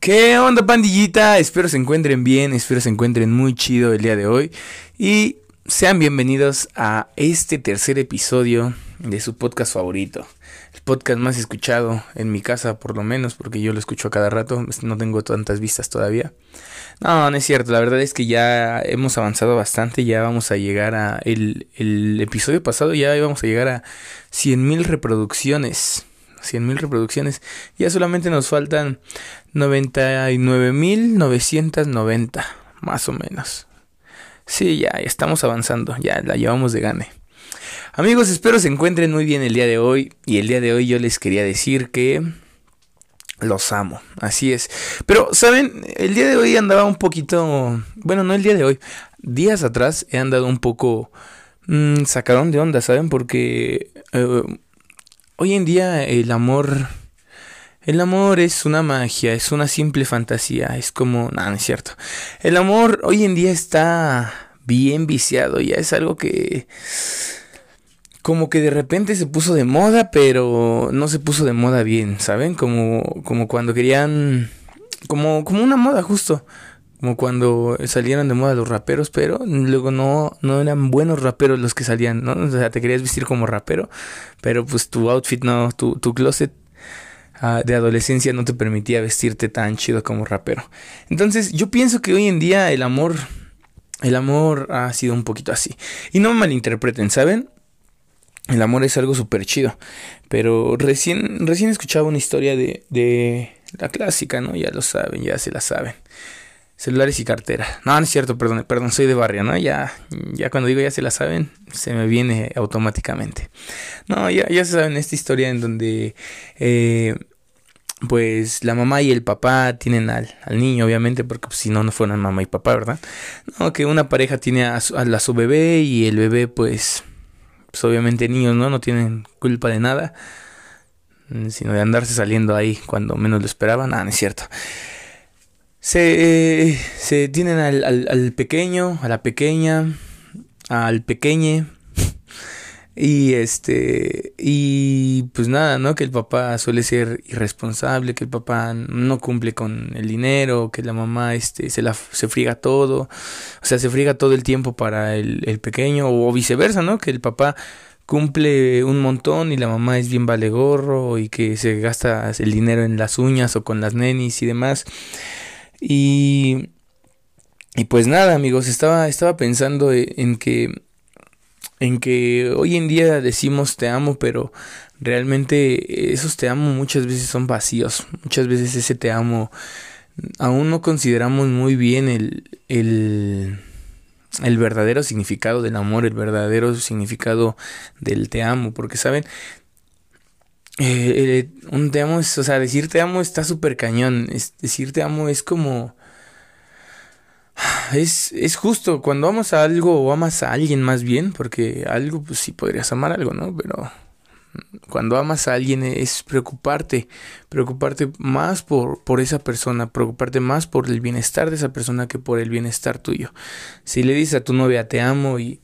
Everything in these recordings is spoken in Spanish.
¿Qué onda pandillita? Espero se encuentren bien, espero se encuentren muy chido el día de hoy y sean bienvenidos a este tercer episodio de su podcast favorito. El podcast más escuchado en mi casa por lo menos porque yo lo escucho a cada rato, no tengo tantas vistas todavía. No, no es cierto, la verdad es que ya hemos avanzado bastante, ya vamos a llegar a el, el episodio pasado ya íbamos a llegar a 100.000 reproducciones. 100.000 reproducciones. Ya solamente nos faltan 99.990, más o menos. Sí, ya, estamos avanzando, ya la llevamos de gane. Amigos, espero se encuentren muy bien el día de hoy. Y el día de hoy yo les quería decir que los amo, así es. Pero, ¿saben? El día de hoy andaba un poquito... Bueno, no el día de hoy. Días atrás he andado un poco... Mmm, sacaron de onda, ¿saben? Porque... Eh, hoy en día el amor... El amor es una magia, es una simple fantasía, es como... No, no es cierto. El amor hoy en día está bien viciado, ya es algo que como que de repente se puso de moda, pero no se puso de moda bien, ¿saben? Como, como cuando querían, como, como una moda justo, como cuando salieron de moda los raperos, pero luego no, no eran buenos raperos los que salían, ¿no? O sea, te querías vestir como rapero, pero pues tu outfit no, tu, tu closet uh, de adolescencia no te permitía vestirte tan chido como rapero. Entonces yo pienso que hoy en día el amor, el amor ha sido un poquito así. Y no me malinterpreten, ¿saben? El amor es algo súper chido. Pero recién, recién escuchaba una historia de, de la clásica, ¿no? Ya lo saben, ya se la saben. Celulares y cartera. No, no es cierto, perdón, perdón, soy de barrio, ¿no? Ya, ya cuando digo ya se la saben, se me viene automáticamente. No, ya, ya se saben esta historia en donde eh, pues la mamá y el papá tienen al, al niño, obviamente, porque pues, si no, no fueran mamá y papá, ¿verdad? No, que una pareja tiene a su, a su bebé y el bebé pues pues obviamente niños, ¿no? No tienen culpa de nada, sino de andarse saliendo ahí cuando menos lo esperaban. Ah, no es cierto. Se, se tienen al, al, al pequeño, a la pequeña, al pequeñe, y este, y pues nada, ¿no? Que el papá suele ser irresponsable, que el papá no cumple con el dinero, que la mamá este, se, la, se friega todo, o sea, se friega todo el tiempo para el, el pequeño, o viceversa, ¿no? Que el papá cumple un montón y la mamá es bien vale gorro y que se gasta el dinero en las uñas o con las nenis y demás. Y, y pues nada, amigos, estaba, estaba pensando en que en que hoy en día decimos te amo, pero realmente esos te amo muchas veces son vacíos, muchas veces ese te amo aún no consideramos muy bien el, el, el verdadero significado del amor, el verdadero significado del te amo, porque saben, eh, eh, un te amo es, o sea, decir te amo está súper cañón, es, decir te amo es como es, es justo cuando amas a algo o amas a alguien más bien, porque algo pues sí podrías amar algo, ¿no? Pero cuando amas a alguien es preocuparte, preocuparte más por, por esa persona, preocuparte más por el bienestar de esa persona que por el bienestar tuyo. Si le dices a tu novia te amo y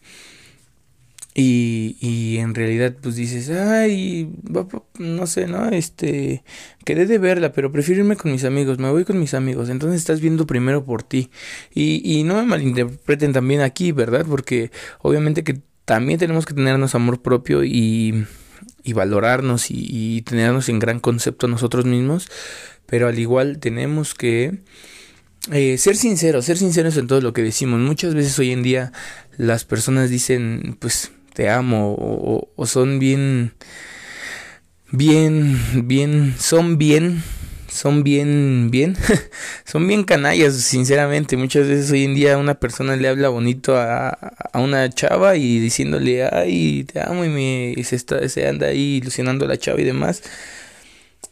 y, y en realidad pues dices, ay, no sé, ¿no? Este, quedé de verla, pero prefiero irme con mis amigos, me voy con mis amigos, entonces estás viendo primero por ti. Y, y no me malinterpreten también aquí, ¿verdad? Porque obviamente que también tenemos que tenernos amor propio y, y valorarnos y, y tenernos en gran concepto nosotros mismos, pero al igual tenemos que... Eh, ser sinceros, ser sinceros en todo lo que decimos. Muchas veces hoy en día las personas dicen, pues te amo o, son bien, bien, bien, son bien, son bien, bien, son bien canallas, sinceramente. Muchas veces hoy en día una persona le habla bonito a, a una chava y diciéndole, ay, te amo y, me, se, está, se anda ahí ilusionando a la chava y demás.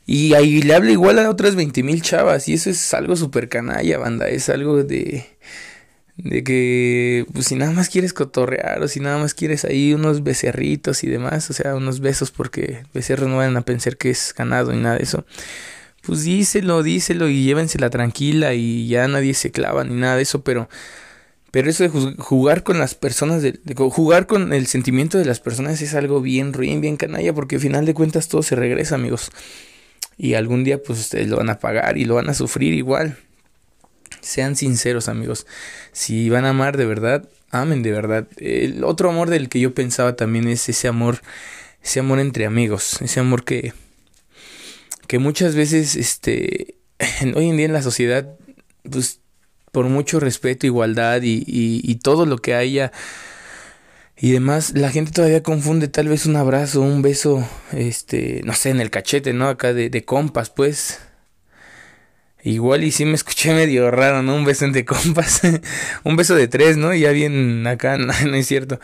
Y ahí le habla igual a otras 20 mil chavas y eso es algo súper canalla, banda, es algo de de que pues si nada más quieres cotorrear o si nada más quieres ahí unos becerritos y demás, o sea, unos besos porque becerros no van a pensar que es ganado y nada de eso. Pues díselo, díselo y llévensela tranquila y ya nadie se clava ni nada de eso, pero pero eso de jugar con las personas, de, jugar con el sentimiento de las personas es algo bien ruin, bien canalla, porque al final de cuentas todo se regresa, amigos. Y algún día pues ustedes lo van a pagar y lo van a sufrir igual. Sean sinceros amigos. Si van a amar de verdad, amen de verdad. El otro amor del que yo pensaba también es ese amor, ese amor entre amigos, ese amor que, que muchas veces, este, hoy en día en la sociedad, pues por mucho respeto, igualdad y, y, todo lo que haya y demás, la gente todavía confunde tal vez un abrazo, un beso, este, no sé, en el cachete, ¿no? Acá de, de compas, pues. Igual y sí me escuché medio raro, ¿no? Un beso entre compas, un beso de tres, ¿no? Ya bien acá, no, es cierto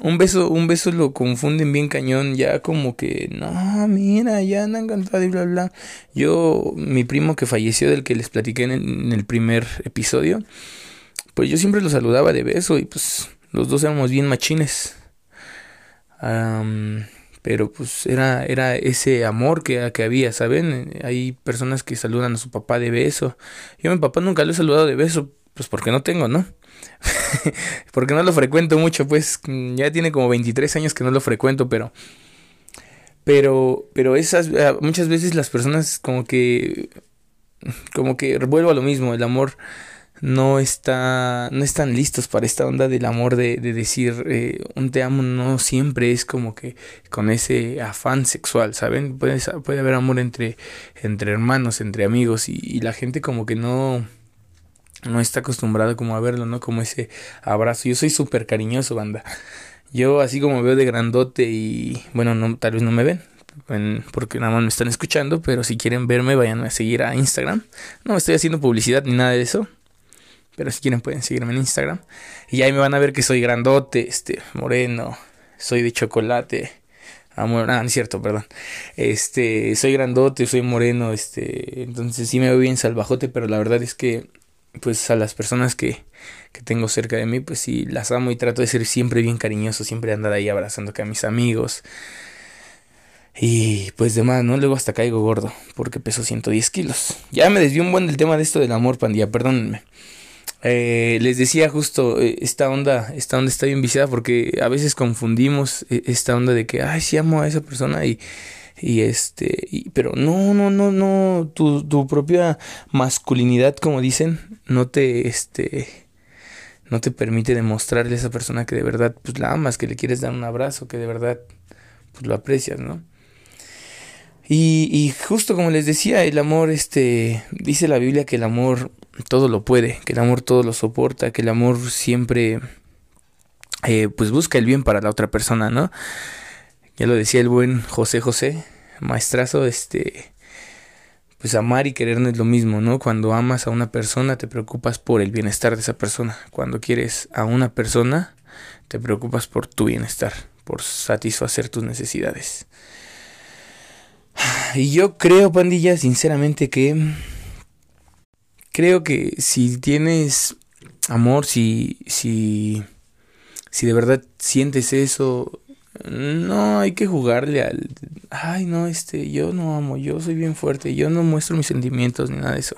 un beso, un beso lo confunden bien cañón, ya como que, no, mira, ya andan cantando y bla, bla. Yo, mi primo que falleció, del que les platiqué en el, primer episodio, pues yo siempre lo saludaba de beso y pues los dos éramos bien machines. Pero pues era, era ese amor que, que había, ¿saben? Hay personas que saludan a su papá de beso. Yo a mi papá nunca lo he saludado de beso, pues porque no tengo, ¿no? porque no lo frecuento mucho, pues ya tiene como 23 años que no lo frecuento, pero pero pero esas ah, muchas veces las personas como que como que vuelvo a lo mismo, el amor no está no están listos para esta onda del amor de, de decir eh, un te amo no siempre es como que con ese afán sexual saben puede, puede haber amor entre entre hermanos entre amigos y la gente como que no no está acostumbrado como a verlo, ¿no? Como ese abrazo. Yo soy súper cariñoso, banda. Yo así como veo de grandote y bueno, no, tal vez no me ven. porque nada más me están escuchando, pero si quieren verme, vayan a seguir a Instagram. No me estoy haciendo publicidad ni nada de eso. Pero si quieren pueden seguirme en Instagram. Y ahí me van a ver que soy grandote, este, moreno, soy de chocolate. Amor, ah, no es cierto, perdón. Este, soy grandote, soy moreno, este, entonces sí me veo bien salvajote, pero la verdad es que pues a las personas que, que tengo cerca de mí, pues sí, las amo y trato de ser siempre bien cariñoso, siempre andar ahí abrazando a mis amigos. Y pues demás, ¿no? Luego hasta caigo gordo, porque peso 110 kilos. Ya me desvió un buen del tema de esto del amor, pandilla, perdónenme. Eh, les decía justo, eh, esta onda, esta onda está bien viciada porque a veces confundimos eh, esta onda de que, ay, sí amo a esa persona y y este, pero no, no, no, no, tu, tu propia masculinidad, como dicen, no te, este, no te permite demostrarle a esa persona que de verdad, pues la amas, que le quieres dar un abrazo, que de verdad, pues lo aprecias, ¿no? Y, y justo como les decía, el amor, este, dice la Biblia que el amor todo lo puede, que el amor todo lo soporta, que el amor siempre, eh, pues busca el bien para la otra persona, ¿no? Ya lo decía el buen José José, maestrazo, este, pues amar y querer no es lo mismo, ¿no? Cuando amas a una persona te preocupas por el bienestar de esa persona. Cuando quieres a una persona te preocupas por tu bienestar, por satisfacer tus necesidades. Y yo creo, pandilla, sinceramente que creo que si tienes amor, si si si de verdad sientes eso, no hay que jugarle al ay no este yo no amo yo soy bien fuerte yo no muestro mis sentimientos ni nada de eso.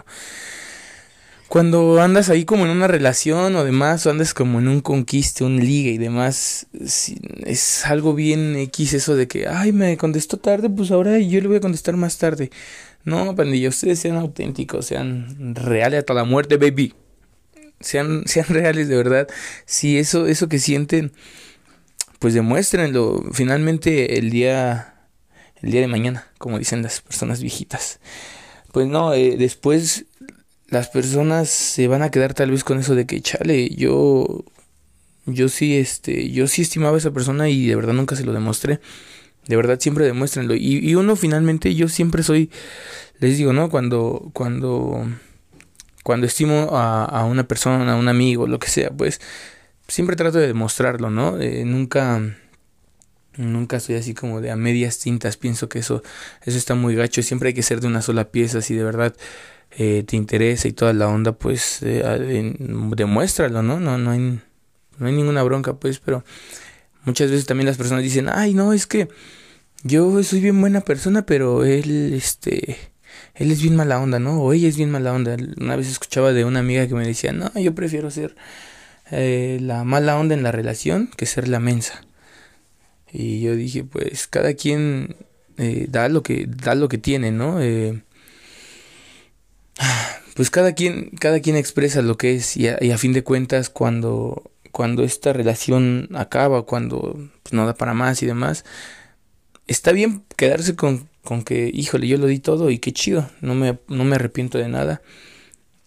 Cuando andas ahí como en una relación o demás o andas como en un conquiste un ligue y demás es algo bien x eso de que ay me contestó tarde pues ahora yo le voy a contestar más tarde no pandilla ustedes sean auténticos sean reales hasta la muerte baby sean sean reales de verdad si eso eso que sienten pues demuéstrenlo finalmente el día el día de mañana, como dicen las personas viejitas. Pues no, eh, después las personas se van a quedar tal vez con eso de que chale, yo yo sí este, yo sí estimaba a esa persona y de verdad nunca se lo demostré. De verdad siempre demuéstrenlo y, y uno finalmente yo siempre soy les digo, ¿no? Cuando cuando cuando estimo a, a una persona, a un amigo, lo que sea, pues siempre trato de demostrarlo, ¿no? Eh, nunca, nunca estoy así como de a medias tintas. Pienso que eso, eso está muy gacho. Siempre hay que ser de una sola pieza. Si de verdad eh, te interesa y toda la onda, pues eh, demuéstralo, ¿no? No, no hay, no hay ninguna bronca, pues, pero muchas veces también las personas dicen, ay, no, es que yo soy bien buena persona, pero él, este, él es bien mala onda, ¿no? O ella es bien mala onda. Una vez escuchaba de una amiga que me decía, no, yo prefiero ser eh, la mala onda en la relación que ser la mensa. Y yo dije, pues cada quien eh, da lo que da lo que tiene, ¿no? Eh, pues cada quien cada quien expresa lo que es y a, fin de cuentas cuando cuando esta relación acaba, cuando pues, no da para más y demás, está bien quedarse con, con que, híjole, yo lo di todo y qué chido, no me, no me arrepiento de nada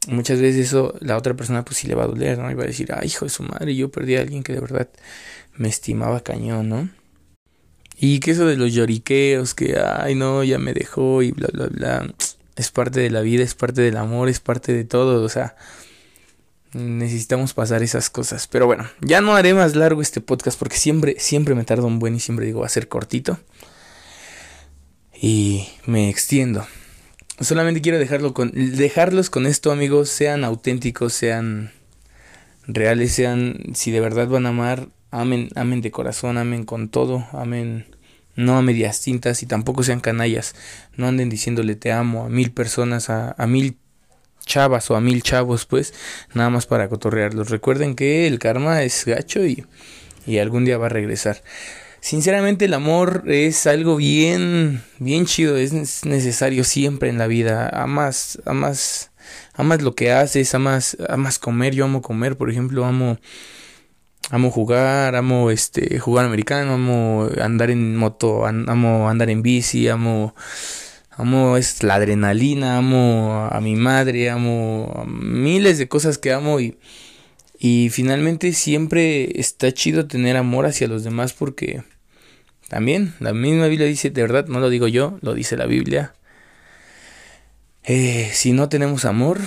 muchas veces eso la otra persona pues sí le va a doler, ¿no? Y va a decir, ay, hijo de su madre, yo perdí a alguien que de verdad me estimaba cañón, ¿no? Y que eso de los lloriqueos, que, ay, no, ya me dejó y bla, bla, bla, es parte de la vida, es parte del amor, es parte de todo, o sea, necesitamos pasar esas cosas. Pero bueno, ya no haré más largo este podcast porque siempre, siempre me tardo un buen y siempre digo va a ser cortito. Y me extiendo. Solamente quiero dejarlo con, dejarlos con esto, amigos. Sean auténticos, sean reales, sean, si de verdad van a amar, amen, amen de corazón, amen con todo, amen no a medias tintas y tampoco sean canallas. No anden diciéndole te amo a mil personas, a, a mil chavas o a mil chavos, pues, nada más para cotorrearlos. Recuerden que el karma es gacho y, y algún día va a regresar. Sinceramente el amor es algo bien, bien chido, es necesario siempre en la vida. Amas, amas, amas lo que haces, amas, amas comer, yo amo comer, por ejemplo, amo, amo jugar, amo este, jugar americano, amo andar en moto, amo andar en bici, amo, amo es la adrenalina, amo a mi madre, amo miles de cosas que amo y, y finalmente siempre está chido tener amor hacia los demás porque también la misma Biblia dice, de verdad, no lo digo yo, lo dice la Biblia. Eh, si no tenemos amor,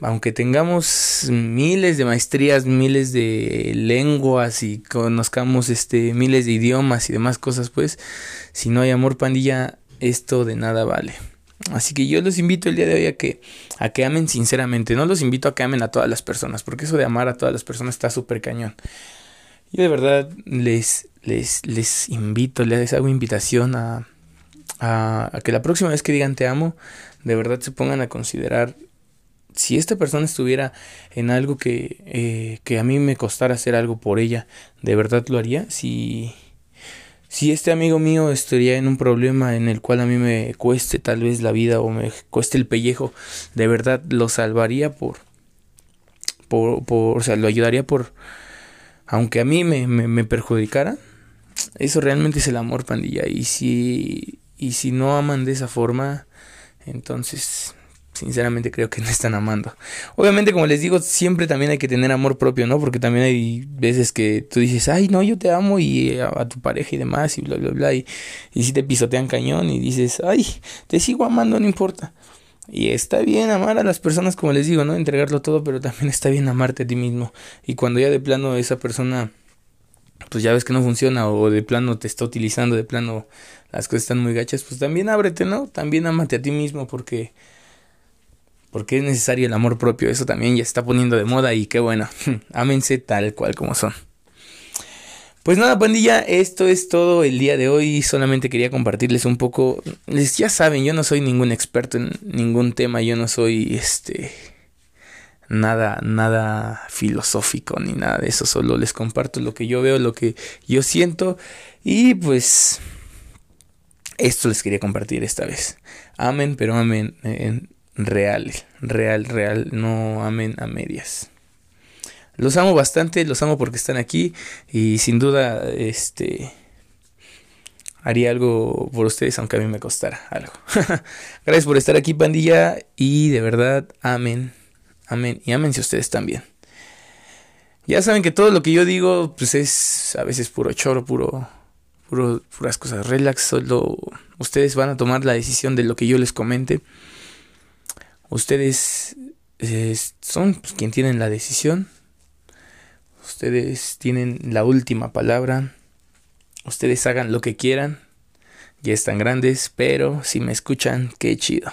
aunque tengamos miles de maestrías, miles de lenguas y conozcamos este miles de idiomas y demás cosas, pues, si no hay amor, pandilla, esto de nada vale. Así que yo los invito el día de hoy a que, a que amen sinceramente. No los invito a que amen a todas las personas, porque eso de amar a todas las personas está súper cañón. Yo de verdad les, les, les invito, les hago invitación a, a, que la próxima vez que digan te amo, de verdad se pongan a considerar si esta persona estuviera en algo que, eh, que a mí me costara hacer algo por ella, ¿de verdad lo haría? Si, si este amigo mío estaría en un problema en el cual a mí me cueste tal vez la vida o me cueste el pellejo, ¿de verdad lo salvaría por, por, por o sea, lo ayudaría por, aunque a mí me, me, perjudicara, eso realmente es el amor, pandilla. Y si, y si no aman de esa forma, entonces sinceramente creo que no están amando. Obviamente, como les digo, siempre también hay que tener amor propio, ¿no? Porque también hay veces que tú dices, ay, no, yo te amo y a, tu pareja y demás y bla, bla, bla. Y, y si te pisotean cañón y dices, ay, te sigo amando, no importa. Y está bien amar a las personas, como les digo, ¿no? Entregarlo todo, pero también está bien amarte a ti mismo. Y cuando ya de plano esa persona, pues ya ves que no funciona, o de plano te está utilizando, de plano las cosas están muy gachas, pues también ábrete, ¿no? También amate a ti mismo, porque, porque es necesario el amor propio. Eso también ya está poniendo de moda y qué bueno. Ámense tal cual como son. Pues nada, pandilla, esto es todo el día de hoy. Solamente quería compartirles un poco. Les, ya saben, yo no soy ningún experto en ningún tema. Yo no soy este. Nada, nada filosófico ni nada de eso. Solo les comparto lo que yo veo, lo que yo siento. Y pues. Esto les quería compartir esta vez. Amen, pero amen en real. Real, real. No amen a medias. Los amo bastante, los amo porque están aquí y sin duda este haría algo por ustedes aunque a mí me costara algo. Gracias por estar aquí, pandilla, y de verdad, amén. Amén y ámense ustedes también. Ya saben que todo lo que yo digo pues es a veces puro choro, puro puro puras cosas relax, solo ustedes van a tomar la decisión de lo que yo les comente. Ustedes son pues, quien tienen la decisión Ustedes tienen la última palabra. Ustedes hagan lo que quieran. Ya están grandes, pero si me escuchan, qué chido.